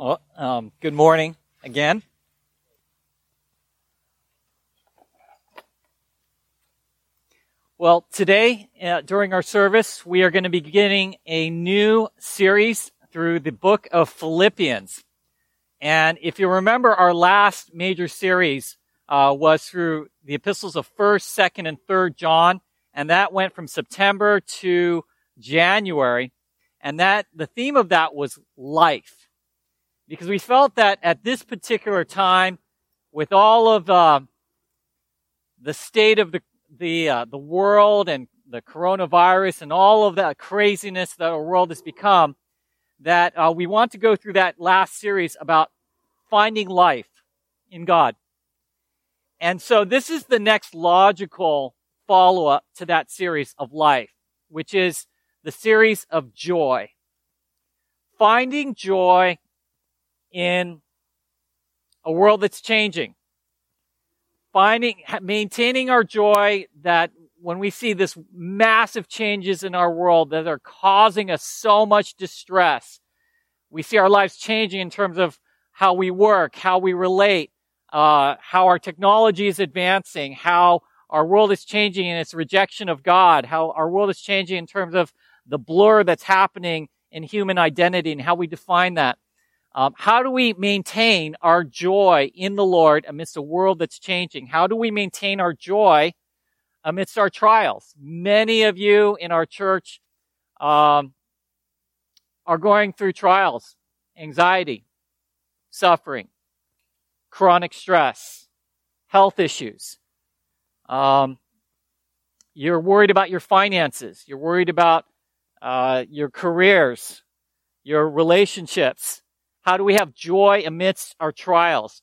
Well, um, good morning again. Well, today, uh, during our service, we are going to be beginning a new series through the book of Philippians. And if you remember, our last major series uh, was through the epistles of 1st, 2nd, and 3rd John. And that went from September to January. And that, the theme of that was life. Because we felt that at this particular time, with all of uh, the state of the the uh, the world and the coronavirus and all of that craziness that our world has become, that uh, we want to go through that last series about finding life in God. And so this is the next logical follow up to that series of life, which is the series of joy. Finding joy in a world that's changing finding, maintaining our joy that when we see this massive changes in our world that are causing us so much distress, we see our lives changing in terms of how we work, how we relate, uh, how our technology is advancing, how our world is changing in its rejection of God, how our world is changing in terms of the blur that's happening in human identity and how we define that. Um, how do we maintain our joy in the Lord amidst a world that's changing? How do we maintain our joy amidst our trials? Many of you in our church um, are going through trials, anxiety, suffering, chronic stress, health issues. Um, you're worried about your finances. You're worried about uh, your careers, your relationships. How do we have joy amidst our trials?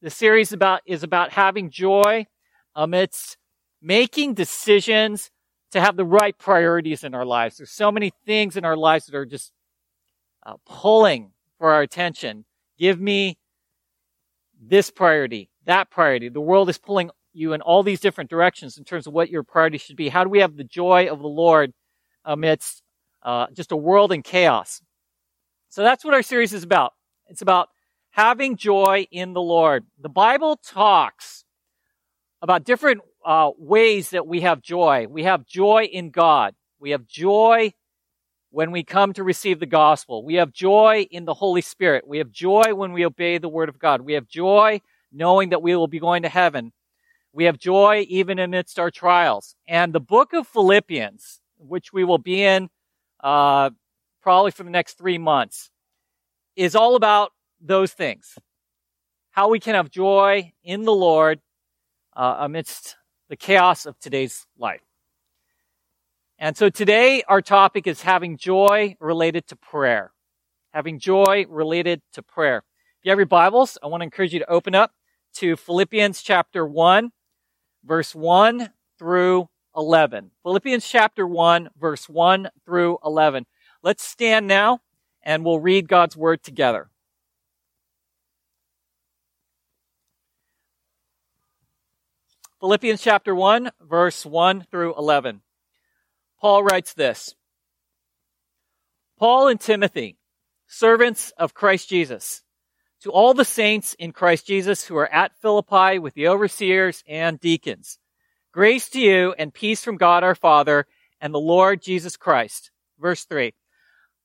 The series about, is about having joy amidst making decisions to have the right priorities in our lives. There's so many things in our lives that are just uh, pulling for our attention. Give me this priority, that priority. The world is pulling you in all these different directions in terms of what your priority should be. How do we have the joy of the Lord amidst uh, just a world in chaos? So that's what our series is about. It's about having joy in the Lord. The Bible talks about different uh, ways that we have joy. We have joy in God. We have joy when we come to receive the gospel. We have joy in the Holy Spirit. We have joy when we obey the word of God. We have joy knowing that we will be going to heaven. We have joy even amidst our trials. And the book of Philippians, which we will be in uh, probably for the next three months, is all about those things. How we can have joy in the Lord uh, amidst the chaos of today's life. And so today our topic is having joy related to prayer. Having joy related to prayer. If you have your Bibles, I want to encourage you to open up to Philippians chapter 1, verse 1 through 11. Philippians chapter 1, verse 1 through 11. Let's stand now and we'll read God's word together. Philippians chapter 1, verse 1 through 11. Paul writes this Paul and Timothy, servants of Christ Jesus, to all the saints in Christ Jesus who are at Philippi with the overseers and deacons, grace to you and peace from God our Father and the Lord Jesus Christ. Verse 3.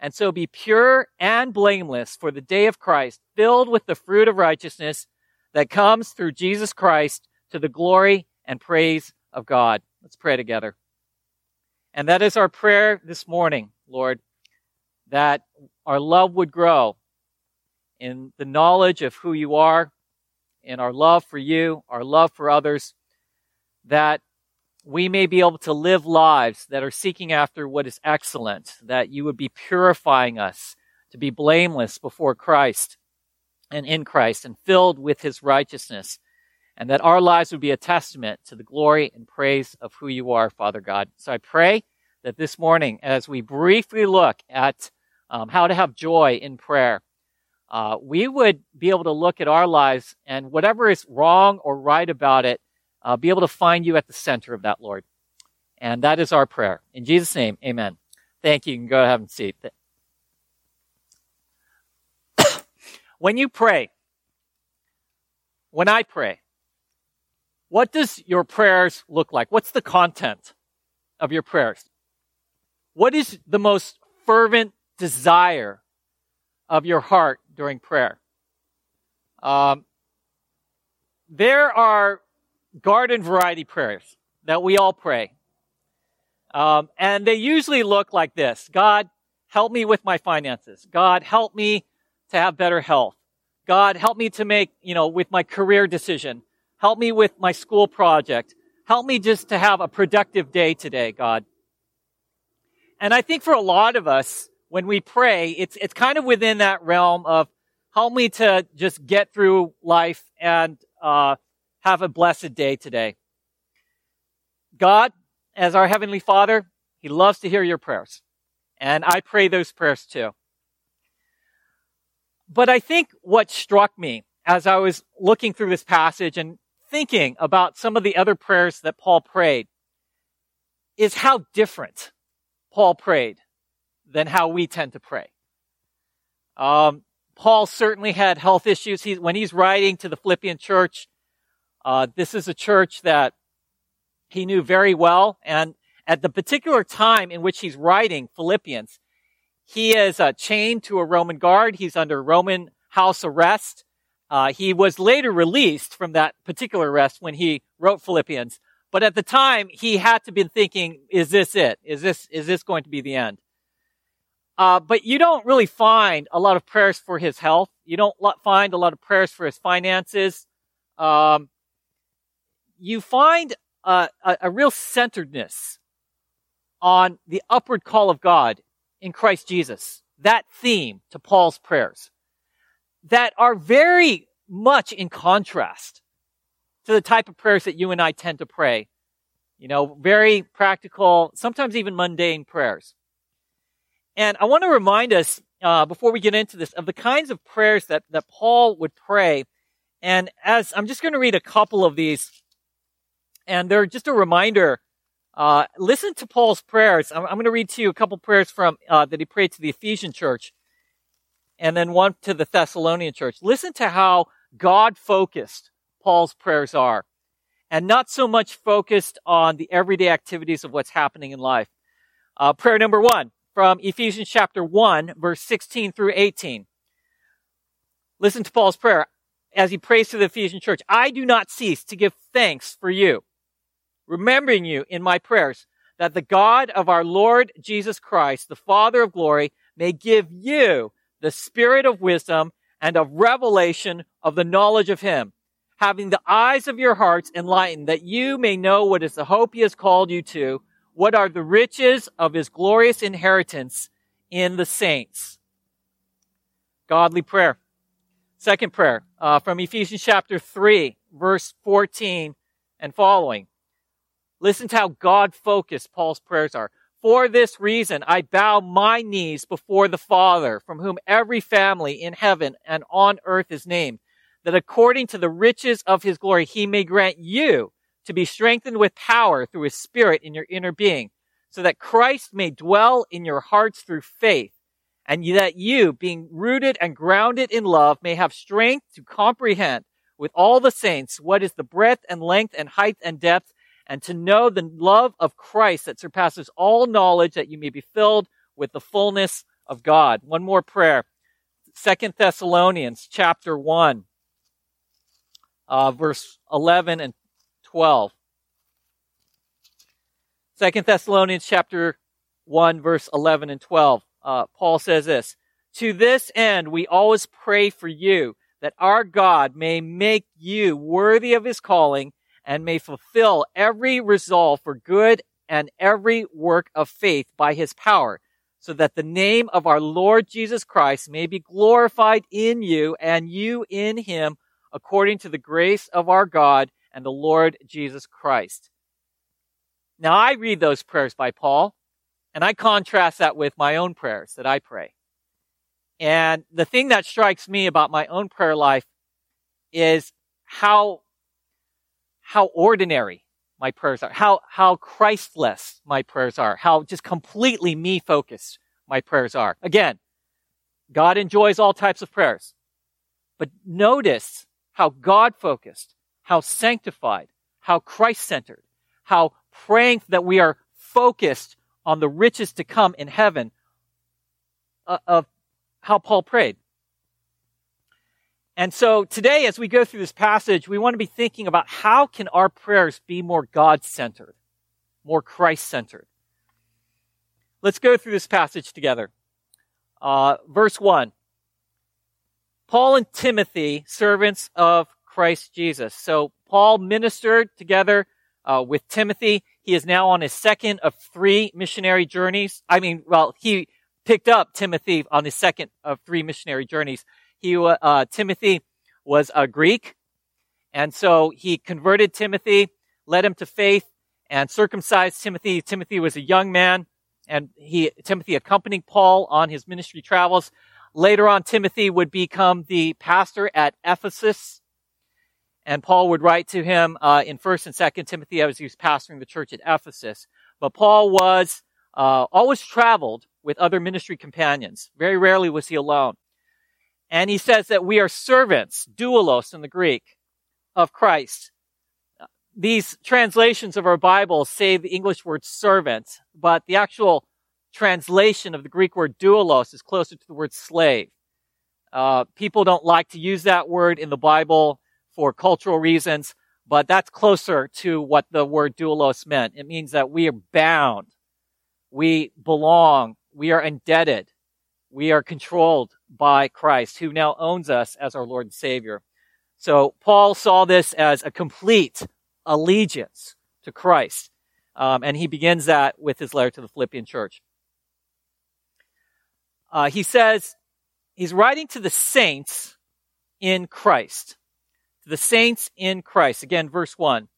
and so be pure and blameless for the day of Christ, filled with the fruit of righteousness that comes through Jesus Christ to the glory and praise of God. Let's pray together. And that is our prayer this morning, Lord, that our love would grow in the knowledge of who you are, in our love for you, our love for others, that we may be able to live lives that are seeking after what is excellent, that you would be purifying us to be blameless before Christ and in Christ and filled with his righteousness, and that our lives would be a testament to the glory and praise of who you are, Father God. So I pray that this morning, as we briefly look at um, how to have joy in prayer, uh, we would be able to look at our lives and whatever is wrong or right about it, uh, be able to find you at the center of that, Lord. And that is our prayer. In Jesus' name, amen. Thank you. You can go ahead and seat. when you pray, when I pray, what does your prayers look like? What's the content of your prayers? What is the most fervent desire of your heart during prayer? Um, there are garden variety prayers that we all pray. Um, and they usually look like this God, help me with my finances. God, help me to have better health. God, help me to make, you know, with my career decision. Help me with my school project. Help me just to have a productive day today, God. And I think for a lot of us, when we pray, it's, it's kind of within that realm of help me to just get through life and, uh, have a blessed day today. God, as our Heavenly Father, He loves to hear your prayers. And I pray those prayers too. But I think what struck me as I was looking through this passage and thinking about some of the other prayers that Paul prayed is how different Paul prayed than how we tend to pray. Um, Paul certainly had health issues. He, when he's writing to the Philippian church, uh, this is a church that he knew very well. And at the particular time in which he's writing Philippians, he is uh, chained to a Roman guard. He's under Roman house arrest. Uh, he was later released from that particular arrest when he wrote Philippians. But at the time, he had to be thinking, is this it? Is this, is this going to be the end? Uh, but you don't really find a lot of prayers for his health. You don't find a lot of prayers for his finances. Um, you find a, a, a real centeredness on the upward call of God in Christ Jesus. That theme to Paul's prayers that are very much in contrast to the type of prayers that you and I tend to pray. You know, very practical, sometimes even mundane prayers. And I want to remind us, uh, before we get into this, of the kinds of prayers that, that Paul would pray. And as I'm just going to read a couple of these and they're just a reminder. Uh, listen to Paul's prayers. I'm, I'm, going to read to you a couple prayers from uh, that he prayed to the Ephesian church, and then one to the Thessalonian church. Listen to how God focused Paul's prayers are, and not so much focused on the everyday activities of what's happening in life. Uh, prayer number one from Ephesians chapter one, verse 16 through 18. Listen to Paul's prayer as he prays to the Ephesian church. I do not cease to give thanks for you remembering you in my prayers, that the God of our Lord Jesus Christ, the Father of glory, may give you the spirit of wisdom and of revelation of the knowledge of him, having the eyes of your hearts enlightened, that you may know what is the hope he has called you to, what are the riches of his glorious inheritance in the saints. Godly prayer. Second prayer uh, from Ephesians chapter 3, verse 14 and following. Listen to how God focused Paul's prayers are. For this reason, I bow my knees before the Father, from whom every family in heaven and on earth is named, that according to the riches of his glory, he may grant you to be strengthened with power through his spirit in your inner being, so that Christ may dwell in your hearts through faith, and that you, being rooted and grounded in love, may have strength to comprehend with all the saints what is the breadth and length and height and depth and to know the love of Christ that surpasses all knowledge that you may be filled with the fullness of God. One more prayer. Second Thessalonians chapter 1, uh, verse 11 and 12. Second Thessalonians chapter 1 verse 11 and 12. Uh, Paul says this, To this end we always pray for you, that our God may make you worthy of his calling and may fulfill every resolve for good and every work of faith by his power, so that the name of our Lord Jesus Christ may be glorified in you and you in him according to the grace of our God and the Lord Jesus Christ. Now I read those prayers by Paul and I contrast that with my own prayers that I pray. And the thing that strikes me about my own prayer life is how, how ordinary my prayers are, how, how Christless my prayers are, how just completely me focused my prayers are. Again, God enjoys all types of prayers. But notice how God focused, how sanctified, how Christ centered, how praying that we are focused on the riches to come in heaven uh, of how Paul prayed. And so today, as we go through this passage, we want to be thinking about how can our prayers be more God-centered, more Christ-centered. Let's go through this passage together. Uh, verse 1. Paul and Timothy, servants of Christ Jesus. So Paul ministered together uh, with Timothy. He is now on his second of three missionary journeys. I mean, well, he picked up Timothy on his second of three missionary journeys. He, uh, Timothy was a Greek. And so he converted Timothy, led him to faith, and circumcised Timothy. Timothy was a young man, and he, Timothy accompanied Paul on his ministry travels. Later on, Timothy would become the pastor at Ephesus. And Paul would write to him uh, in 1st and 2nd Timothy as he was pastoring the church at Ephesus. But Paul was uh, always traveled with other ministry companions. Very rarely was he alone. And he says that we are servants, doulos in the Greek, of Christ. These translations of our Bible say the English word servant, but the actual translation of the Greek word doulos is closer to the word slave. Uh, people don't like to use that word in the Bible for cultural reasons, but that's closer to what the word doulos meant. It means that we are bound. We belong. We are indebted. We are controlled by Christ, who now owns us as our Lord and Savior. So Paul saw this as a complete allegiance to Christ. Um, and he begins that with his letter to the Philippian church. Uh, he says he's writing to the saints in Christ. To the saints in Christ. Again, verse 1.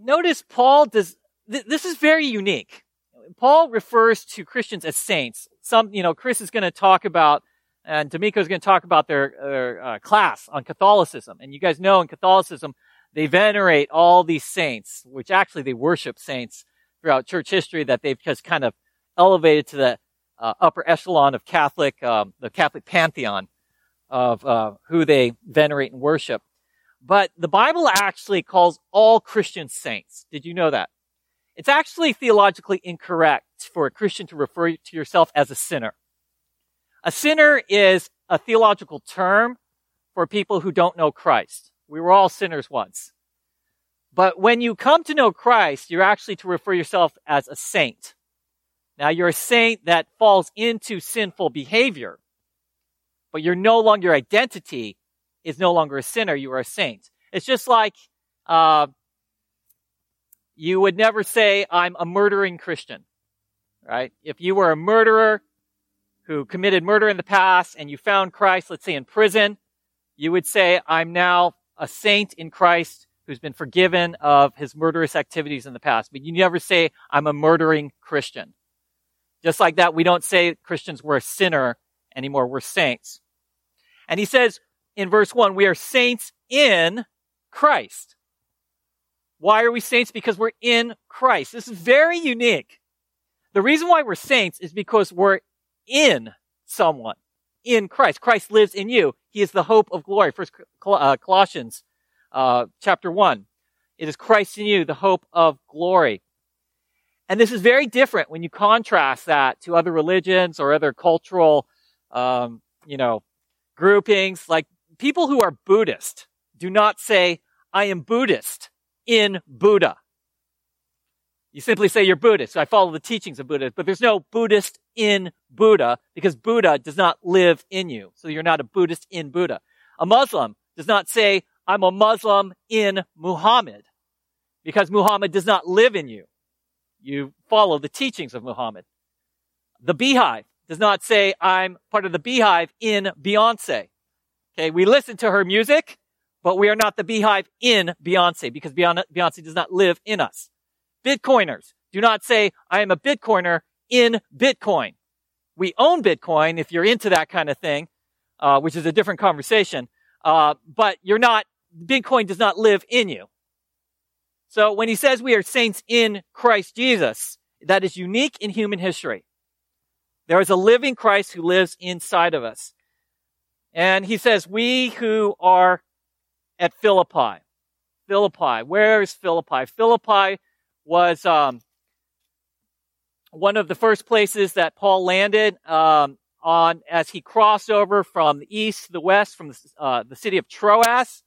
Notice Paul does, th- this is very unique. Paul refers to Christians as saints. Some, you know, Chris is going to talk about, and D'Amico is going to talk about their, their uh, class on Catholicism. And you guys know in Catholicism, they venerate all these saints, which actually they worship saints throughout church history that they've just kind of elevated to the uh, upper echelon of Catholic, um, the Catholic pantheon of uh, who they venerate and worship. But the Bible actually calls all Christians saints. Did you know that? It's actually theologically incorrect for a Christian to refer to yourself as a sinner. A sinner is a theological term for people who don't know Christ. We were all sinners once. But when you come to know Christ, you're actually to refer yourself as a saint. Now you're a saint that falls into sinful behavior, but you're no longer, your identity is no longer a sinner, you are a saint. It's just like, uh, you would never say, I'm a murdering Christian, right? If you were a murderer who committed murder in the past and you found Christ, let's say in prison, you would say, I'm now a saint in Christ who's been forgiven of his murderous activities in the past. But you never say, I'm a murdering Christian. Just like that, we don't say Christians were a sinner anymore. We're saints. And he says in verse one, we are saints in Christ. Why are we saints? Because we're in Christ. This is very unique. The reason why we're saints is because we're in someone, in Christ. Christ lives in you. He is the hope of glory. First uh, Colossians uh, chapter one. It is Christ in you, the hope of glory. And this is very different when you contrast that to other religions or other cultural, um, you know, groupings. Like people who are Buddhist do not say, "I am Buddhist." In Buddha. You simply say you're Buddhist. I follow the teachings of Buddha, but there's no Buddhist in Buddha because Buddha does not live in you. So you're not a Buddhist in Buddha. A Muslim does not say, I'm a Muslim in Muhammad because Muhammad does not live in you. You follow the teachings of Muhammad. The BeyHive does not say, I'm part of the BeyHive in Beyonce. Okay. We listen to her music, but we are not the BeyHive in Beyonce because Beyonce does not live in us. Bitcoiners do not say, I am a Bitcoiner in Bitcoin. We own Bitcoin if you're into that kind of thing, uh, which is a different conversation. Uh, but you're not, Bitcoin does not live in you. So when he says we are saints in Christ Jesus, that is unique in human history. There is a living Christ who lives inside of us. And he says, we who are at Philippi. Philippi. Where is Philippi? Philippi was um, one of the first places that Paul landed um, on as he crossed over from the east to the west from the, uh, the city of Troas,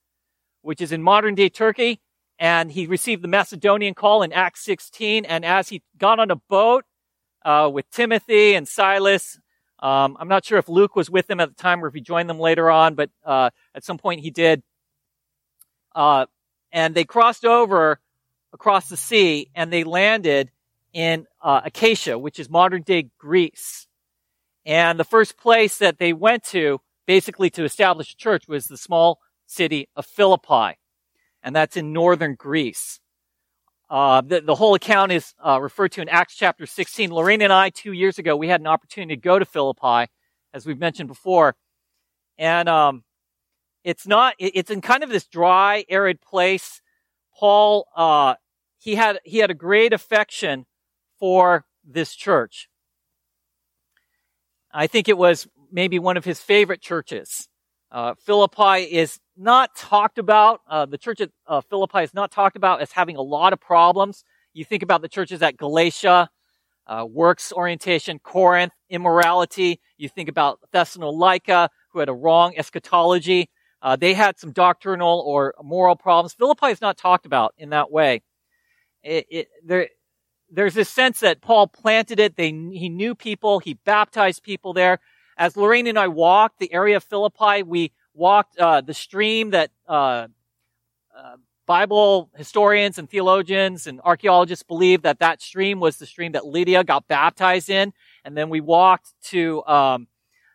which is in modern day Turkey. And he received the Macedonian call in Acts 16. And as he got on a boat uh, with Timothy and Silas, um, I'm not sure if Luke was with them at the time or if he joined them later on, but uh, at some point he did. Uh, and they crossed over across the sea and they landed in uh, Achaia, which is modern day Greece. And the first place that they went to, basically to establish a church, was the small city of Philippi. And that's in northern Greece. Uh, the, the, whole account is uh, referred to in Acts chapter 16. Lorraine and I, two years ago, we had an opportunity to go to Philippi, as we've mentioned before. And um, it's not, it's in kind of this dry, arid place. Paul uh, he had, he had a great affection for this church. I think it was maybe one of his favorite churches. Uh, Philippi is not talked about. Uh, the church at uh, Philippi is not talked about as having a lot of problems. You think about the churches at Galatia, uh, works orientation, Corinth, immorality. You think about Thessalonica, who had a wrong eschatology. Uh, they had some doctrinal or moral problems. Philippi is not talked about in that way it, it, there, there's this sense that Paul planted it. They, he knew people. He baptized people there. As Lorraine and I walked the area of Philippi, we walked uh, the stream that uh, uh, Bible historians and theologians and archaeologists believe that that stream was the stream that Lydia got baptized in. And then we walked to um,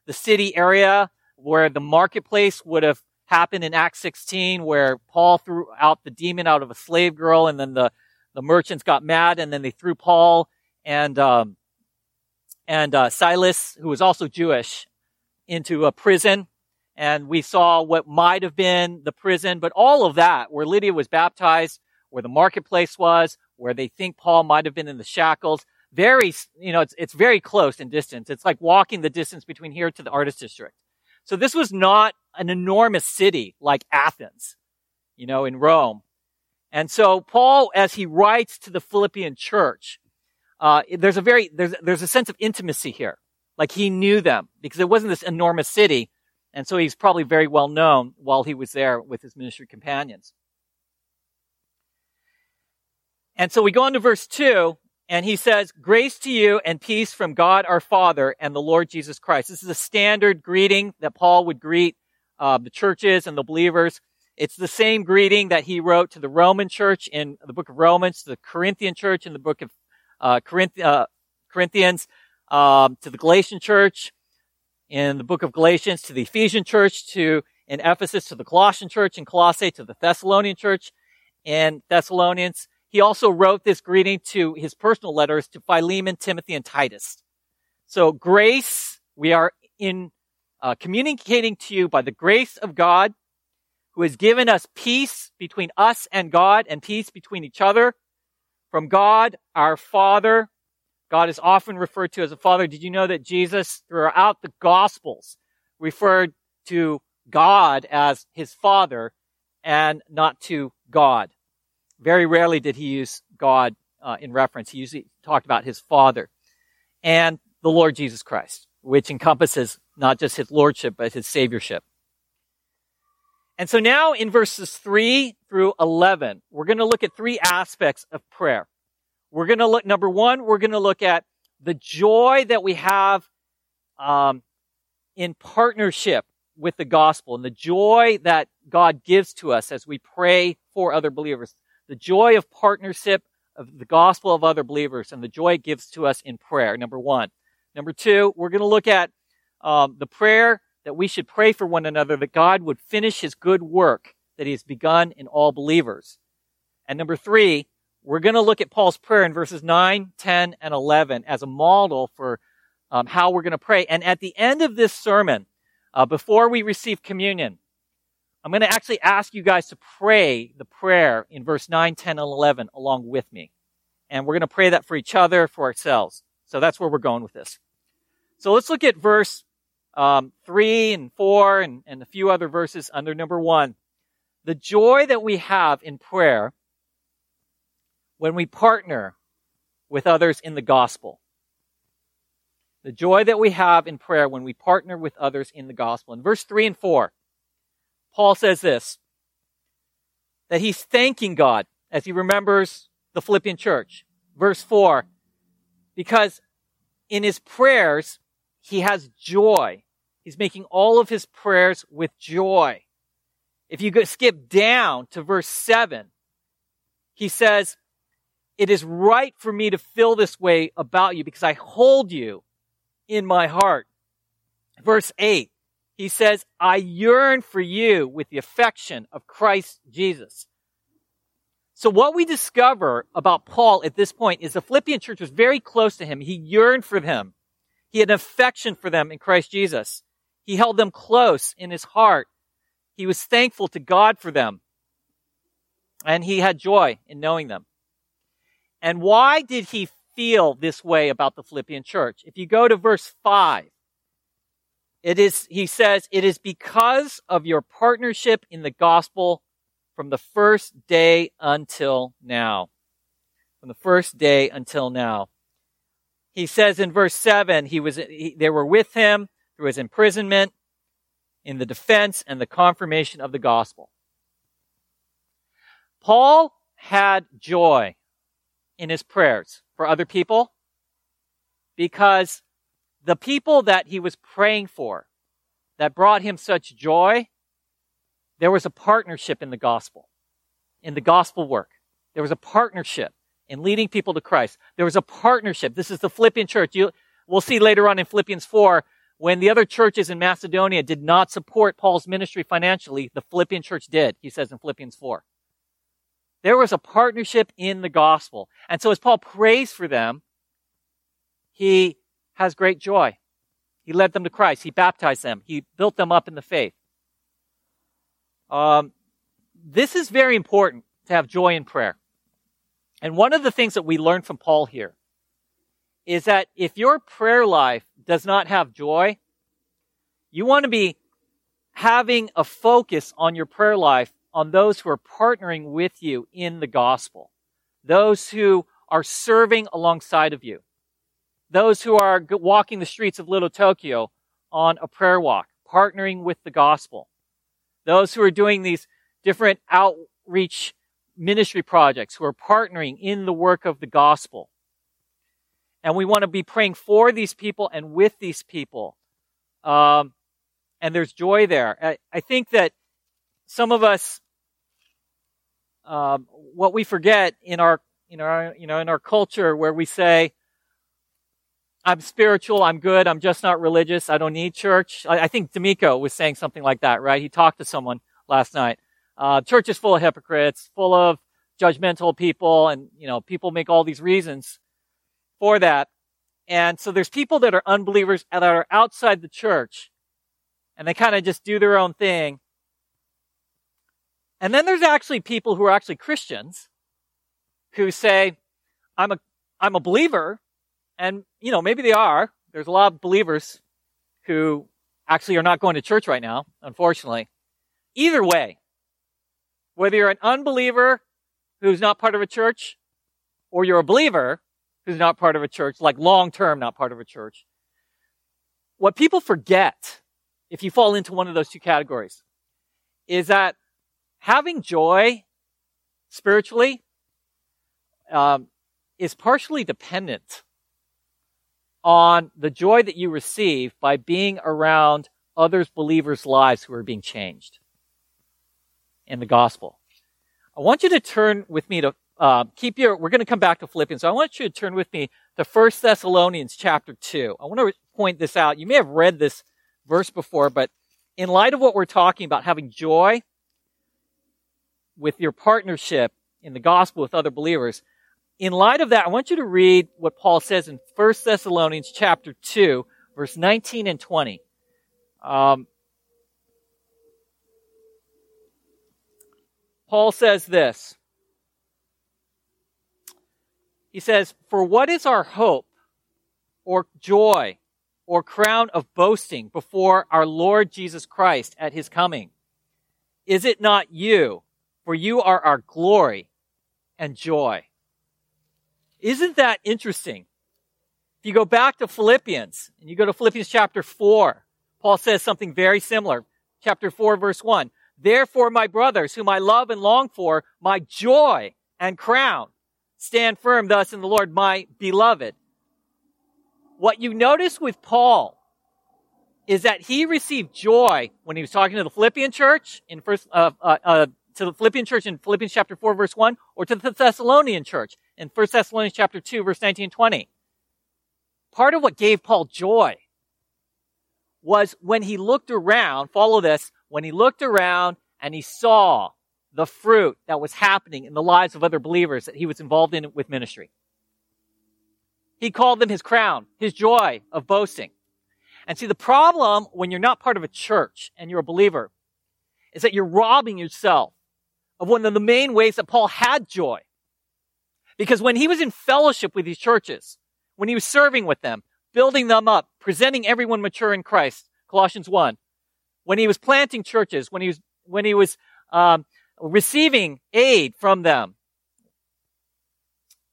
the city area where the marketplace would have happened in Acts 16, where Paul threw out the demon out of a slave girl, and then the the merchants got mad and then they threw Paul and um, and uh, Silas, who was also Jewish, into a prison. And we saw what might have been the prison, but all of that, where Lydia was baptized, where the marketplace was, where they think Paul might have been in the shackles, very, you know, it's, it's very close in distance. It's like walking the distance between here to the artist district. So this was not an enormous city like Athens, you know, in Rome. And so Paul, as he writes to the Philippian church, uh, there's a very, there's, there's a sense of intimacy here. Like he knew them because it wasn't this enormous city. And so he's probably very well known while he was there with his ministry companions. And so we go on to verse two and he says, grace to you and peace from God our Father and the Lord Jesus Christ. This is a standard greeting that Paul would greet uh, the churches and the believers. It's the same greeting that he wrote to the Roman church in the book of Romans, to the Corinthian church in the book of uh, Corinth- uh, Corinthians, um, to the Galatian church in the book of Galatians, to the Ephesian church, to in Ephesus, to the Colossian church in Colossae, to the Thessalonian church in Thessalonians. He also wrote this greeting to his personal letters to Philemon, Timothy, and Titus. So grace, we are in uh, communicating to you by the grace of God who has given us peace between us and God and peace between each other from God, our Father. God is often referred to as a Father. Did you know that Jesus, throughout the Gospels, referred to God as his Father and not to God? Very rarely did he use God uh, in reference. He usually talked about his Father and the Lord Jesus Christ, which encompasses not just his Lordship, but his Saviorship. And so now in verses 3 through 11, we're going to look at three aspects of prayer. We're going to look, number one, we're going to look at the joy that we have um, in partnership with the gospel and the joy that God gives to us as we pray for other believers. The joy of partnership of the gospel of other believers and the joy it gives to us in prayer, number one. Number two, we're going to look at um, the prayer that we should pray for one another that God would finish his good work that he has begun in all believers. And number three, we're going to look at Paul's prayer in verses 9, 10, and 11 as a model for um, how we're going to pray. And at the end of this sermon, uh, before we receive communion, I'm going to actually ask you guys to pray the prayer in verse 9, 10, and 11 along with me. And we're going to pray that for each other, for ourselves. So that's where we're going with this. So let's look at verse um, 3 and 4 and, and a few other verses under number 1. The joy that we have in prayer when we partner with others in the gospel. The joy that we have in prayer when we partner with others in the gospel. In verse 3 and 4, Paul says this that he's thanking God as he remembers the Philippian church. Verse 4 because in his prayers, he has joy. He's making all of his prayers with joy. If you go skip down to verse 7, he says, It is right for me to feel this way about you because I hold you in my heart. Verse 8, he says, I yearn for you with the affection of Christ Jesus. So what we discover about Paul at this point is the Philippian church was very close to him. He yearned for them. He had an affection for them in Christ Jesus. He held them close in his heart. He was thankful to God for them. And he had joy in knowing them. And why did he feel this way about the Philippian church? If you go to verse 5, it is, he says, it is because of your partnership in the gospel from the first day until now. From the first day until now. He says in verse 7, he was, he, they were with him through his imprisonment, in the defense and the confirmation of the gospel. Paul had joy in his prayers for other people because the people that he was praying for that brought him such joy, there was a partnership in the gospel, in the gospel work. There was a partnership in leading people to Christ. There was a partnership. This is the Philippian church. You, we'll see later on in Philippians 4, when the other churches in Macedonia did not support Paul's ministry financially, the Philippian church did, he says in Philippians 4. There was a partnership in the gospel. And so as Paul prays for them, he has great joy. He led them to Christ. He baptized them. He built them up in the faith. Um, this is very important to have joy in prayer. And one of the things that we learn from Paul here is that if your prayer life does not have joy, you want to be having a focus on your prayer life on those who are partnering with you in the gospel, those who are serving alongside of you, those who are walking the streets of Little Tokyo on a prayer walk, partnering with the gospel, those who are doing these different outreach ministry projects who are partnering in the work of the gospel. And we want to be praying for these people and with these people. Um, and there's joy there. I, I, think that some of us, um, what we forget in our, in our, you know, in our culture where we say, I'm spiritual, I'm good, I'm just not religious, I don't need church. I, I think D'Amico was saying something like that, right? He talked to someone last night. Uh, church is full of hypocrites, full of judgmental people, and you know, people make all these reasons for that. And so there's people that are unbelievers that are outside the church, and they kind of just do their own thing. And then there's actually people who are actually Christians who say, I'm a, I'm a believer. And, you know, maybe they are. There's a lot of believers who actually are not going to church right now, unfortunately. Either way, whether you're an unbeliever who's not part of a church, or you're a believer who's not part of a church, like long term not part of a church, what people forget, if you fall into one of those two categories, is that having joy spiritually um, is partially dependent on the joy that you receive by being around others believers' lives who are being changed in the gospel. I want you to turn with me to uh, keep your. We're going to come back to Philippians. So I want you to turn with me to First Thessalonians chapter two. I want to point this out. You may have read this verse before, but in light of what we're talking about, having joy with your partnership in the gospel with other believers, in light of that, I want you to read what Paul says in First Thessalonians chapter 2, verse 19 and 20. Um, Paul says this. He says, For what is our hope or joy or crown of boasting before our Lord Jesus Christ at his coming? Is it not you? For you are our glory and joy. Isn't that interesting? If you go back to Philippians and you go to Philippians chapter 4, Paul says something very similar. Chapter 4 verse 1. Therefore, my brothers, whom I love and long for, my joy and crown, stand firm thus in the Lord, my beloved. What you notice with Paul is that he received joy when he was talking to the Philippian church in first, uh, uh, uh, to the Philippian church in Philippians chapter 4 verse 1 or to the Thessalonian church in 1 Thessalonians chapter 2 verse 19 20. Part of what gave Paul joy was when he looked around, follow this, when he looked around and he saw the fruit that was happening in the lives of other believers that he was involved in with ministry. He called them his crown, his joy of boasting. And see, the problem when you're not part of a church and you're a believer is that you're robbing yourself of one of the main ways that Paul had joy. Because when he was in fellowship with these churches, when he was serving with them, building them up, presenting everyone mature in Christ, Colossians 1, when he was planting churches, when he was, when he was um, receiving aid from them,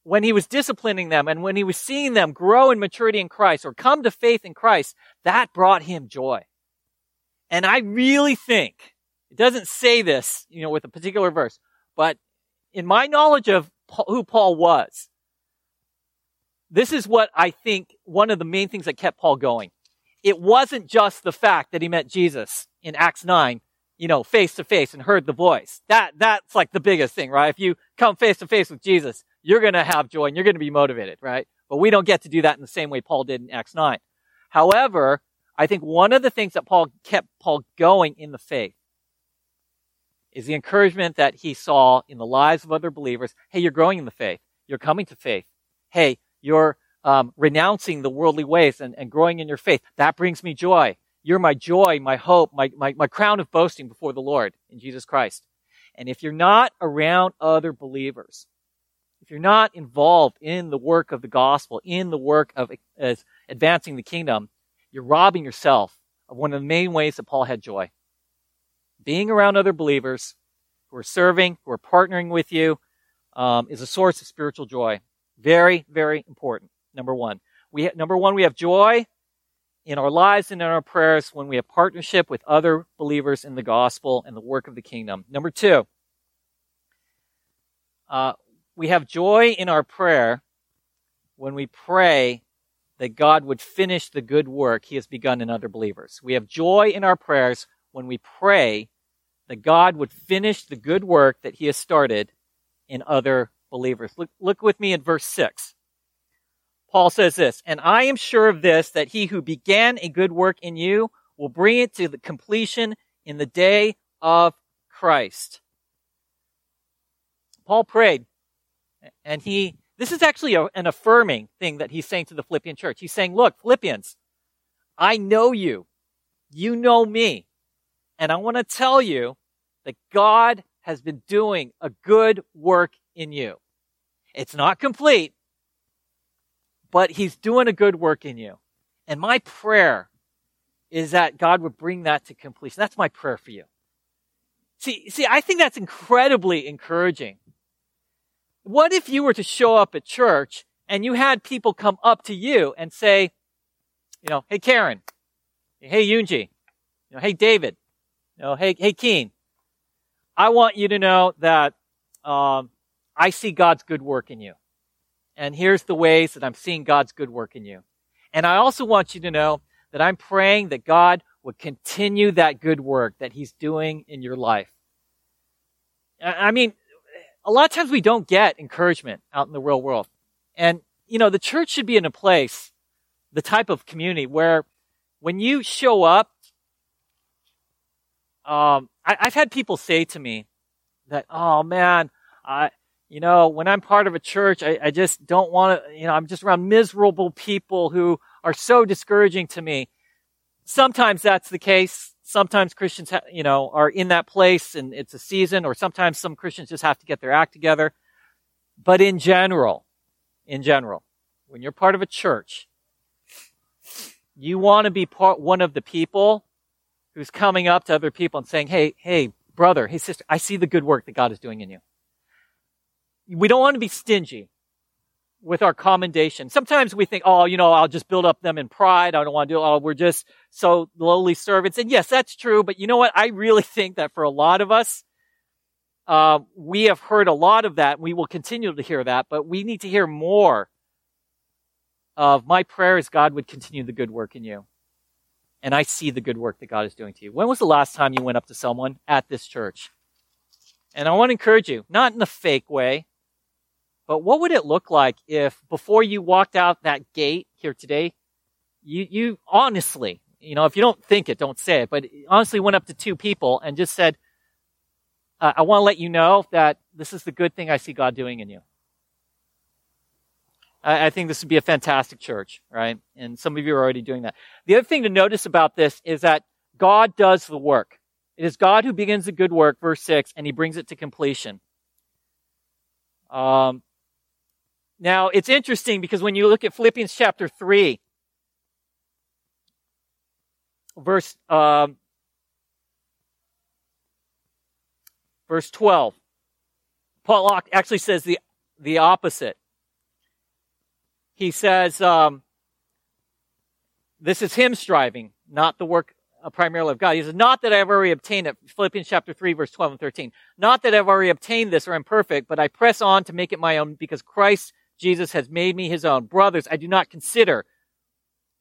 when he was disciplining them, and when he was seeing them grow in maturity in Christ or come to faith in Christ, that brought him joy. And I really think, it doesn't say this, you know, with a particular verse, but in my knowledge of who Paul was, this is what I think one of the main things that kept Paul going. It wasn't just the fact that he met Jesus in Acts 9, you know, face to face and heard the voice. That, that's like the biggest thing, right? If you come face to face with Jesus, you're going to have joy and you're going to be motivated, right? But we don't get to do that in the same way Paul did in Acts 9. However, I think one of the things that Paul kept Paul going in the faith is the encouragement that he saw in the lives of other believers. Hey, you're growing in the faith. You're coming to faith. Hey, you're um, renouncing the worldly ways and, and growing in your faith. That brings me joy. You're my joy, my hope, my, my, my crown of boasting before the Lord in Jesus Christ. And if you're not around other believers, if you're not involved in the work of the gospel, in the work of uh, advancing the kingdom, you're robbing yourself of one of the main ways that Paul had joy. Being around other believers who are serving, who are partnering with you, um, is a source of spiritual joy. Very, very important. Number one. We ha- number one, we have joy in our lives and in our prayers when we have partnership with other believers in the gospel and the work of the kingdom. Number two, uh, we have joy in our prayer when we pray that God would finish the good work he has begun in other believers. We have joy in our prayers when we pray that God would finish the good work that he has started in other believers. Look, look with me at verse 6. Paul says this, and I am sure of this, that he who began a good work in you will bring it to the completion in the day of Christ. Paul prayed, and he, this is actually a, an affirming thing that he's saying to the Philippian church. He's saying, look, Philippians, I know you. You know me. And I want to tell you that God has been doing a good work in you. It's not complete, but he's doing a good work in you. And my prayer is that God would bring that to completion. That's my prayer for you. See, see, I think that's incredibly encouraging. What if you were to show up at church and you had people come up to you and say, you know, hey Karen, hey Yunji, you know, hey David, you know, hey, hey Keen, I want you to know that um, I see God's good work in you. And here's the ways that I'm seeing God's good work in you. And I also want you to know that I'm praying that God would continue that good work that He's doing in your life. I mean, a lot of times we don't get encouragement out in the real world. And, you know, the church should be in a place, the type of community where when you show up, um, I, have had people say to me that, oh man, I, you know, when I'm part of a church, I, I just don't want to, you know, I'm just around miserable people who are so discouraging to me. Sometimes that's the case. Sometimes Christians, ha- you know, are in that place and it's a season, or sometimes some Christians just have to get their act together. But in general, in general, when you're part of a church, you want to be part, one of the people who's coming up to other people and saying, Hey, hey, brother, hey, sister, I see the good work that God is doing in you we don't want to be stingy with our commendation. Sometimes we think, oh, you know, I'll just build up them in pride. I don't want to do it. Oh, we're just so lowly servants. And yes, that's true. But you know what? I really think that for a lot of us, uh, we have heard a lot of that. We will continue to hear that, but we need to hear more of my prayer is God would continue the good work in you. And I see the good work that God is doing to you. When was the last time you went up to someone at this church? And I want to encourage you, not in a fake way, but what would it look like if before you walked out that gate here today, you, you honestly, you know, if you don't think it, don't say it, but honestly went up to two people and just said, uh, I want to let you know that this is the good thing I see God doing in you. I, I think this would be a fantastic church, right? And some of you are already doing that. The other thing to notice about this is that God does the work. It is God who begins the good work, verse 6, and he brings it to completion. Um, now, it's interesting because when you look at Philippians chapter 3, verse, um, verse 12, Paul actually says the, the opposite. He says, um, this is him striving, not the work uh, primarily of God. He says, not that I've already obtained it. Philippians chapter 3, verse 12 and 13. Not that I've already obtained this or am perfect, but I press on to make it my own because Christ Jesus has made me his own. Brothers, I do not consider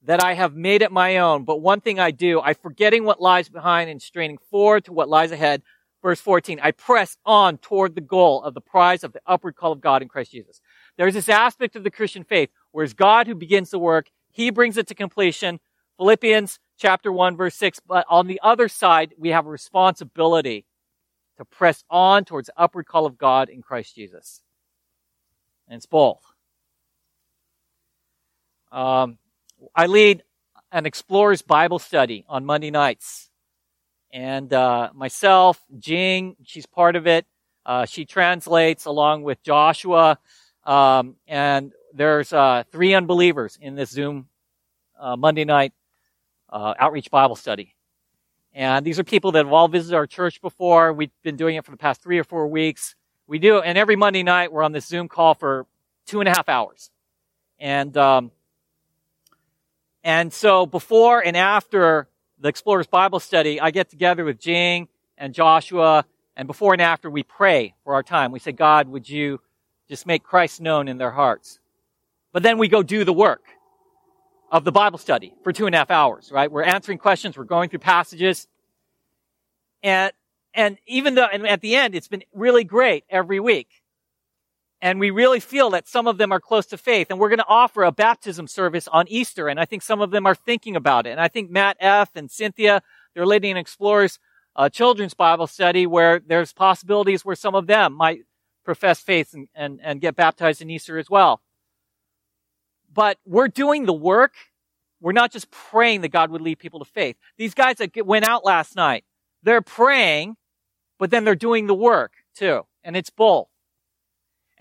that I have made it my own, but one thing I do, I forgetting what lies behind and straining forward to what lies ahead. Verse 14, I press on toward the goal of the prize of the upward call of God in Christ Jesus. There's this aspect of the Christian faith where it's God who begins the work. He brings it to completion. Philippians chapter 1 verse 6. But on the other side, we have a responsibility to press on towards the upward call of God in Christ Jesus. And it's both. Um, I lead an Explorers Bible study on Monday nights. And uh, myself, Jing, she's part of it. Uh, she translates along with Joshua. Um, and there's uh, three unbelievers in this Zoom uh, Monday night uh, outreach Bible study. And these are people that have all visited our church before. We've been doing it for the past three or four weeks. We do, and every Monday night we're on this Zoom call for two and a half hours. And um, and so before and after the Explorers Bible study, I get together with Jing and Joshua, and before and after we pray for our time. We say, God, would you just make Christ known in their hearts? But then we go do the work of the Bible study for two and a half hours, right? We're answering questions, we're going through passages. And, and even though, and at the end, it's been really great every week. And we really feel that some of them are close to faith. And we're going to offer a baptism service on Easter. And I think some of them are thinking about it. And I think Matt F. and Cynthia, they're leading an Explorers uh, children's Bible study where there's possibilities where some of them might profess faith and, and, and get baptized in Easter as well. But we're doing the work. We're not just praying that God would lead people to faith. These guys that went out last night, they're praying, but then they're doing the work too. And it's both.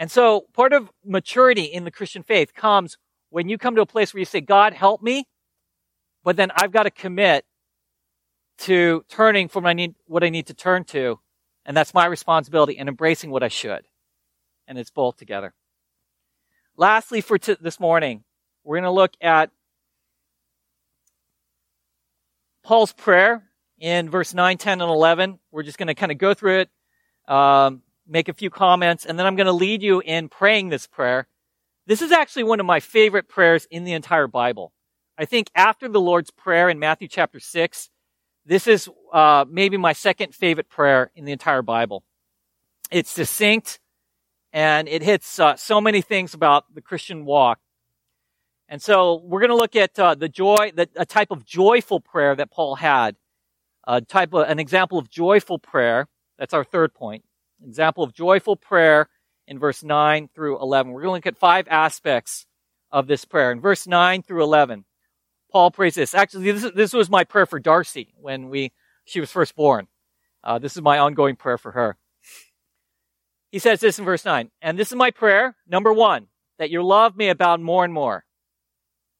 And so part of maturity in the Christian faith comes when you come to a place where you say, God, help me. But then I've got to commit to turning from what I need, what I need to turn to. And that's my responsibility and embracing what I should. And it's both together. Lastly, for t- this morning, we're going to look at Paul's prayer in verse 9, 10, and 11. We're just going to kind of go through it um, make a few comments, and then I'm going to lead you in praying this prayer. This is actually one of my favorite prayers in the entire Bible. I think after the Lord's Prayer in Matthew chapter 6, this is uh, maybe my second favorite prayer in the entire Bible. It's succinct and it hits uh, so many things about the Christian walk. And so we're going to look at uh, the joy, the, a type of joyful prayer that Paul had, a type of an example of joyful prayer. That's our third point. Example of joyful prayer in verse 9 through 11. We're going to look at five aspects of this prayer. In verse 9 through 11, Paul prays this. Actually, this, this was my prayer for Darcy when we, she was first born. Uh, this is my ongoing prayer for her. He says this in verse 9. And this is my prayer. Number one, that your love may abound more and more.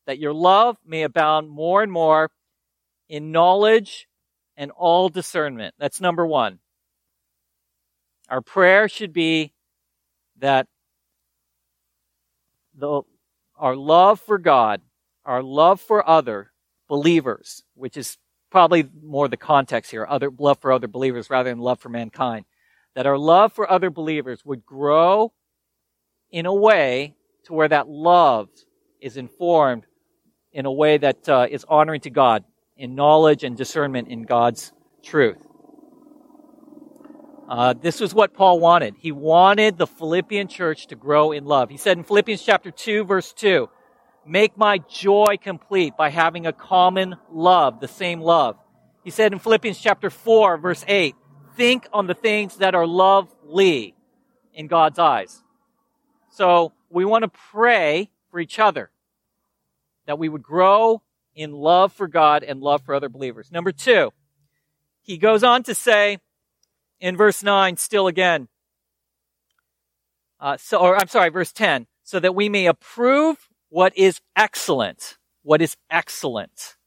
That your love may abound more and more in knowledge and all discernment. That's number one. Our prayer should be that the, our love for God, our love for other believers, which is probably more the context here, other love for other believers rather than love for mankind, that our love for other believers would grow in a way to where that love is informed in a way that uh, is honoring to God in knowledge and discernment in God's truth. Uh, this was what Paul wanted. He wanted the Philippian church to grow in love. He said in Philippians chapter 2 verse 2, make my joy complete by having a common love, the same love. He said in Philippians chapter 4 verse 8, think on the things that are lovely in God's eyes. So we want to pray for each other that we would grow in love for God and love for other believers. Number two, he goes on to say in verse 9, still again, uh, so, or I'm sorry, verse 10, so that we may approve what is excellent. What is excellent.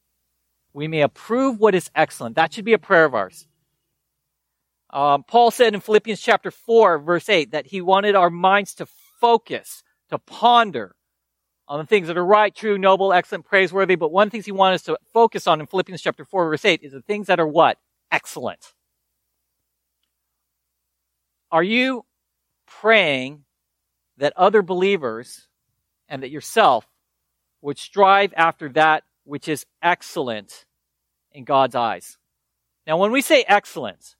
We may approve what is excellent. That should be a prayer of ours. Um, Paul said in Philippians chapter 4, verse 8, that he wanted our minds to focus, to ponder on the things that are right, true, noble, excellent, praiseworthy. But one things he wanted us to focus on in Philippians chapter 4, verse 8 is the things that are what? Excellent. Are you praying that other believers and that yourself would strive after that which is excellent in God's eyes? Now, when we say excellence,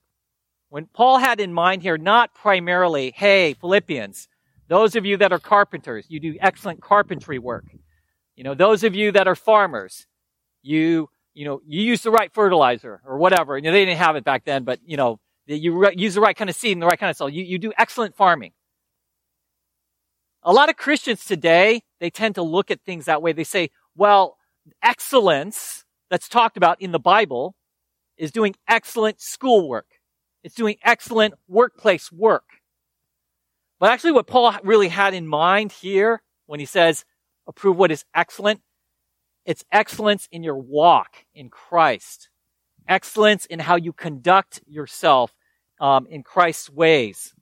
when Paul had in mind here, not primarily, hey, Philippians, those of you that are carpenters, you do excellent carpentry work. You know, those of you that are farmers, you, you know, you use the right fertilizer or whatever. You know, they didn't have it back then, but you know, you re- use the right kind of seed and the right kind of soil. You, you do excellent farming. A lot of Christians today, they tend to look at things that way. They say, well, excellence that's talked about in the Bible is doing excellent schoolwork. It's doing excellent workplace work. But actually what Paul really had in mind here when he says approve what is excellent, it's excellence in your walk in Christ. Excellence in how you conduct yourself um, in Christ's ways.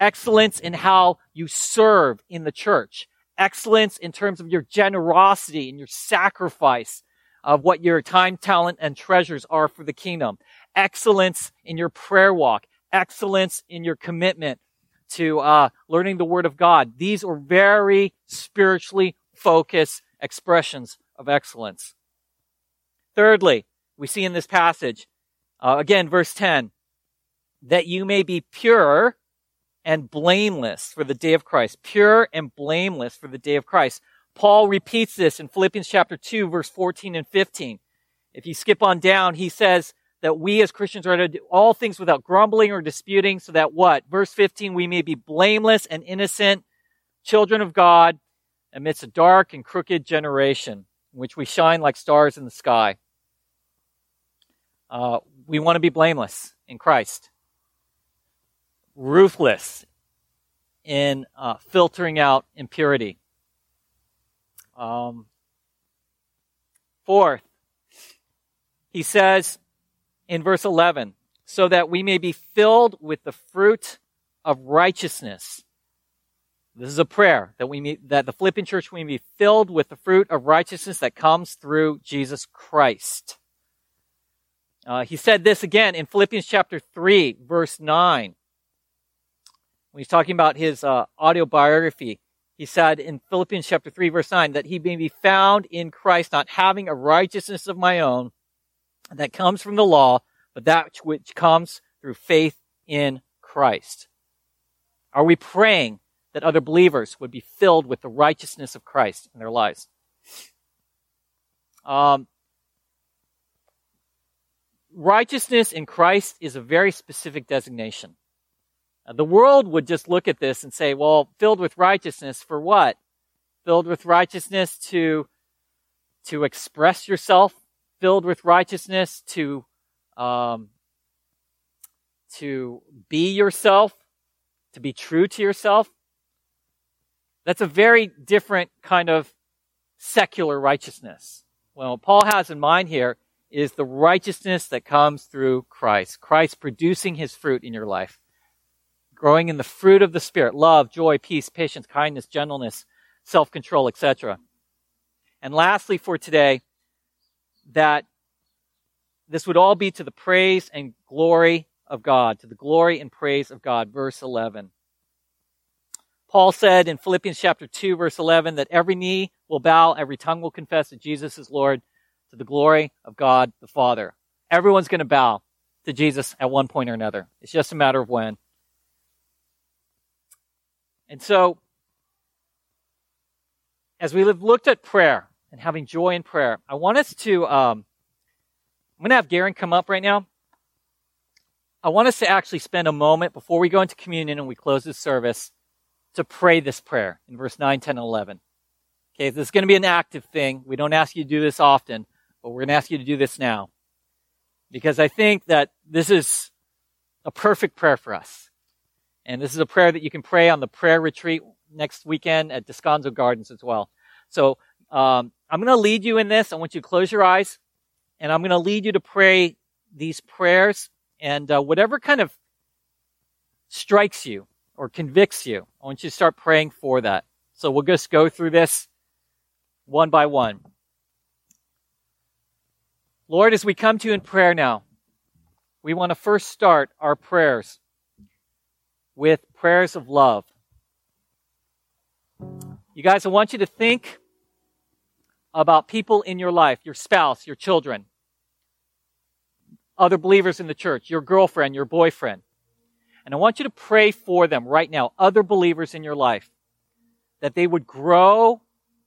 Excellence in how you serve in the church. Excellence in terms of your generosity and your sacrifice of what your time, talent, and treasures are for the kingdom excellence in your prayer walk, excellence in your commitment to uh, learning the Word of God. These are very spiritually focused expressions of excellence. Thirdly, we see in this passage, uh, again, verse 10, that you may be pure and blameless for the day of Christ. Pure and blameless for the day of Christ. Paul repeats this in Philippians chapter 2, verse 14 and 15. If you skip on down, he says, that we as Christians are to do all things without grumbling or disputing so that what? Verse 15, we may be blameless and innocent, children of God amidst a dark and crooked generation in which we shine like stars in the sky. Uh, we want to be blameless in Christ, ruthless in uh, filtering out impurity. Um, fourth, he says, in verse 11, so that we may be filled with the fruit of righteousness. This is a prayer that we may, that the Philippian church we may be filled with the fruit of righteousness that comes through Jesus Christ. Uh, he said this again in Philippians chapter 3, verse 9. when he's talking about his uh, autobiography, he said in Philippians chapter 3 verse 9 that he may be found in Christ not having a righteousness of my own that comes from the law, but that which comes through faith in Christ. Are we praying that other believers would be filled with the righteousness of Christ in their lives? Um, righteousness in Christ is a very specific designation. The world would just look at this and say, well, filled with righteousness for what? Filled with righteousness to, to express yourself, filled with righteousness to, um, to be yourself, to be true to yourself. That's a very different kind of secular righteousness. Well, Paul has in mind here is the righteousness that comes through Christ. Christ producing his fruit in your life. Growing in the fruit of the Spirit love, joy, peace, patience, kindness, gentleness, self control, etc. And lastly, for today, that this would all be to the praise and glory of God, to the glory and praise of God. Verse 11. Paul said in Philippians chapter 2, verse 11, that every knee will bow, every tongue will confess that Jesus is Lord to the glory of God the Father. Everyone's going to bow to Jesus at one point or another. It's just a matter of when. And so, as we have looked at prayer and having joy in prayer, I want us to, um, I'm going to have Garen come up right now. I want us to actually spend a moment before we go into communion and we close this service to pray this prayer in verse 9, 10, and 11. Okay, this is going to be an active thing. We don't ask you to do this often, but we're going to ask you to do this now. Because I think that this is a perfect prayer for us. And this is a prayer that you can pray on the prayer retreat next weekend at Descanso Gardens as well. So um, I'm going to lead you in this. I want you to close your eyes, and I'm going to lead you to pray these prayers. And uh, whatever kind of strikes you, or convicts you. I want you to start praying for that. So we'll just go through this one by one. Lord, as we come to you in prayer now, we want to first start our prayers with prayers of love. You guys, I want you to think about people in your life, your spouse, your children, other believers in the church, your girlfriend, your boyfriend. And I want you to pray for them right now, other believers in your life, that they would grow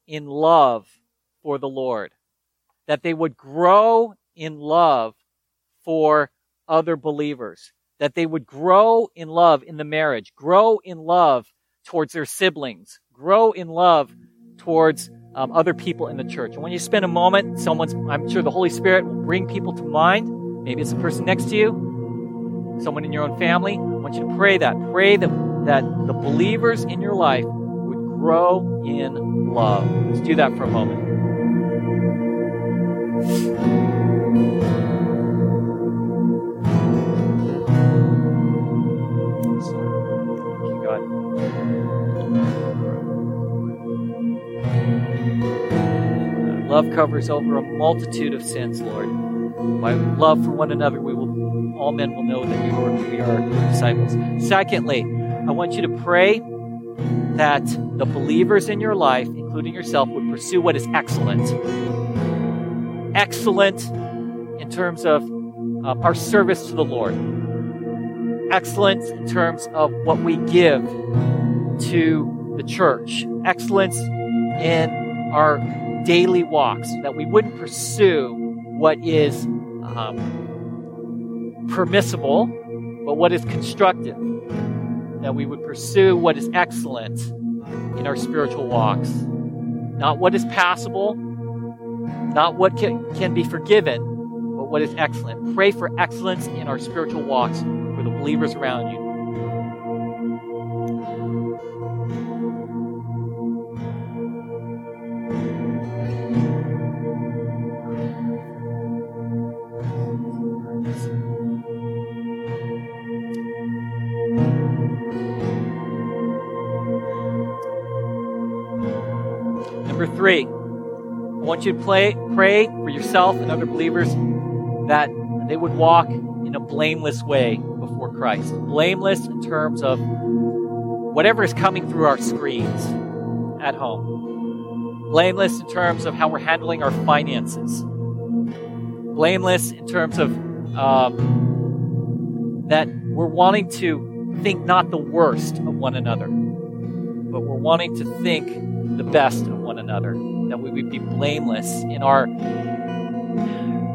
in love for the Lord, that they would grow in love for other believers, that they would grow in love in the marriage, grow in love towards their siblings, grow in love towards um, other people in the church. And when you spend a moment, someone's, I'm sure the Holy Spirit will bring people to mind. Maybe it's the person next to you, someone in your own family I want you to pray that. Pray that, that the believers in your life would grow in love. Let's do that for a moment. Love covers over a multitude of sins, Lord. By love for one another, we will all men will know that you are, we are disciples. Secondly, I want you to pray that the believers in your life, including yourself, would pursue what is excellent. Excellent in terms of uh, our service to the Lord. Excellence in terms of what we give to the church. Excellence in our daily walks, that we wouldn't pursue what is um, permissible, but what is constructive. That we would pursue what is excellent in our spiritual walks. Not what is passable, not what can, can be forgiven, but what is excellent. Pray for excellence in our spiritual walks for the believers around you. Number three, want you to play, pray for yourself and other believers that they would walk in a blameless way before Christ. Blameless in terms of whatever is coming through our screens at home. Blameless in terms of how we're handling our finances. Blameless in terms of um, that we're wanting to think not the worst of one another, but we're wanting to think the best of one another. That we would be blameless in our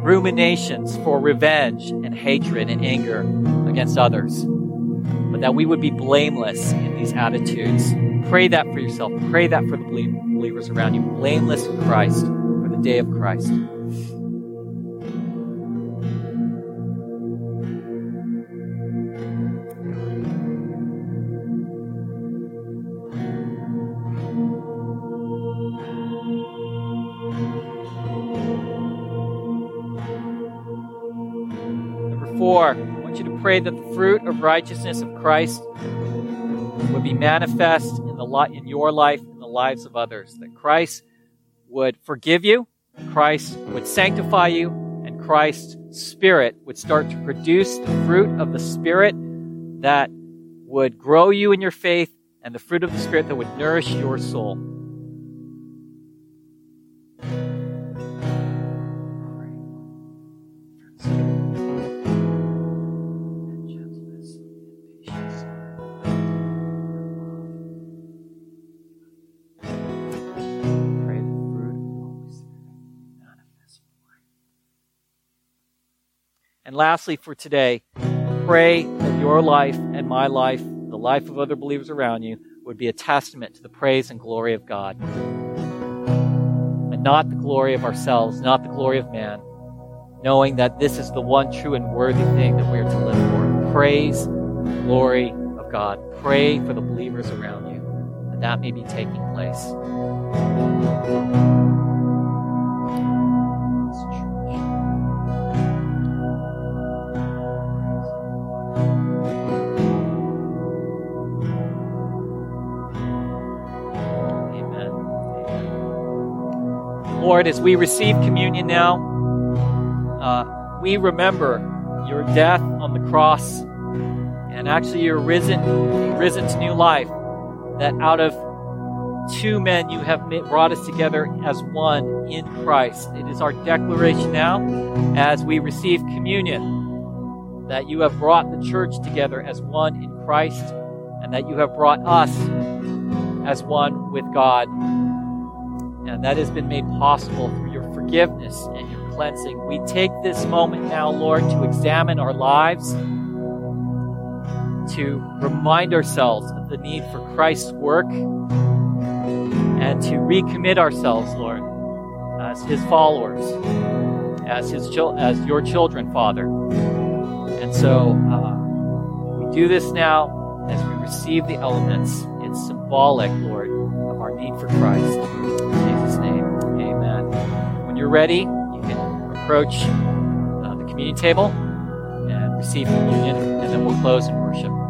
ruminations for revenge and hatred and anger against others, but that we would be blameless in these attitudes. Pray that for yourself. Pray that for the believers around you. Blameless in Christ for the day of Christ. That the fruit of righteousness of Christ would be manifest in the li- in your life in the lives of others. That Christ would forgive you, Christ would sanctify you, and Christ's Spirit would start to produce the fruit of the Spirit that would grow you in your faith and the fruit of the Spirit that would nourish your soul. Lastly, for today, pray that your life and my life, the life of other believers around you, would be a testament to the praise and glory of God. And not the glory of ourselves, not the glory of man, knowing that this is the one true and worthy thing that we are to live for. Praise, glory of God. Pray for the believers around you, that that may be taking place. Lord, as we receive communion now, uh, we remember your death on the cross and actually your risen, risen to new life. That out of two men you have brought us together as one in Christ. It is our declaration now as we receive communion that you have brought the church together as one in Christ and that you have brought us as one with God and that has been made possible through your forgiveness and your cleansing. We take this moment now, Lord, to examine our lives, to remind ourselves of the need for Christ's work, and to recommit ourselves, Lord, as His followers, as His chil- as Your children, Father. And so uh, we do this now as we receive the elements. It's symbolic, Lord, of our need for Christ ready, you can approach uh, the communion table and receive communion, and then we'll close in worship.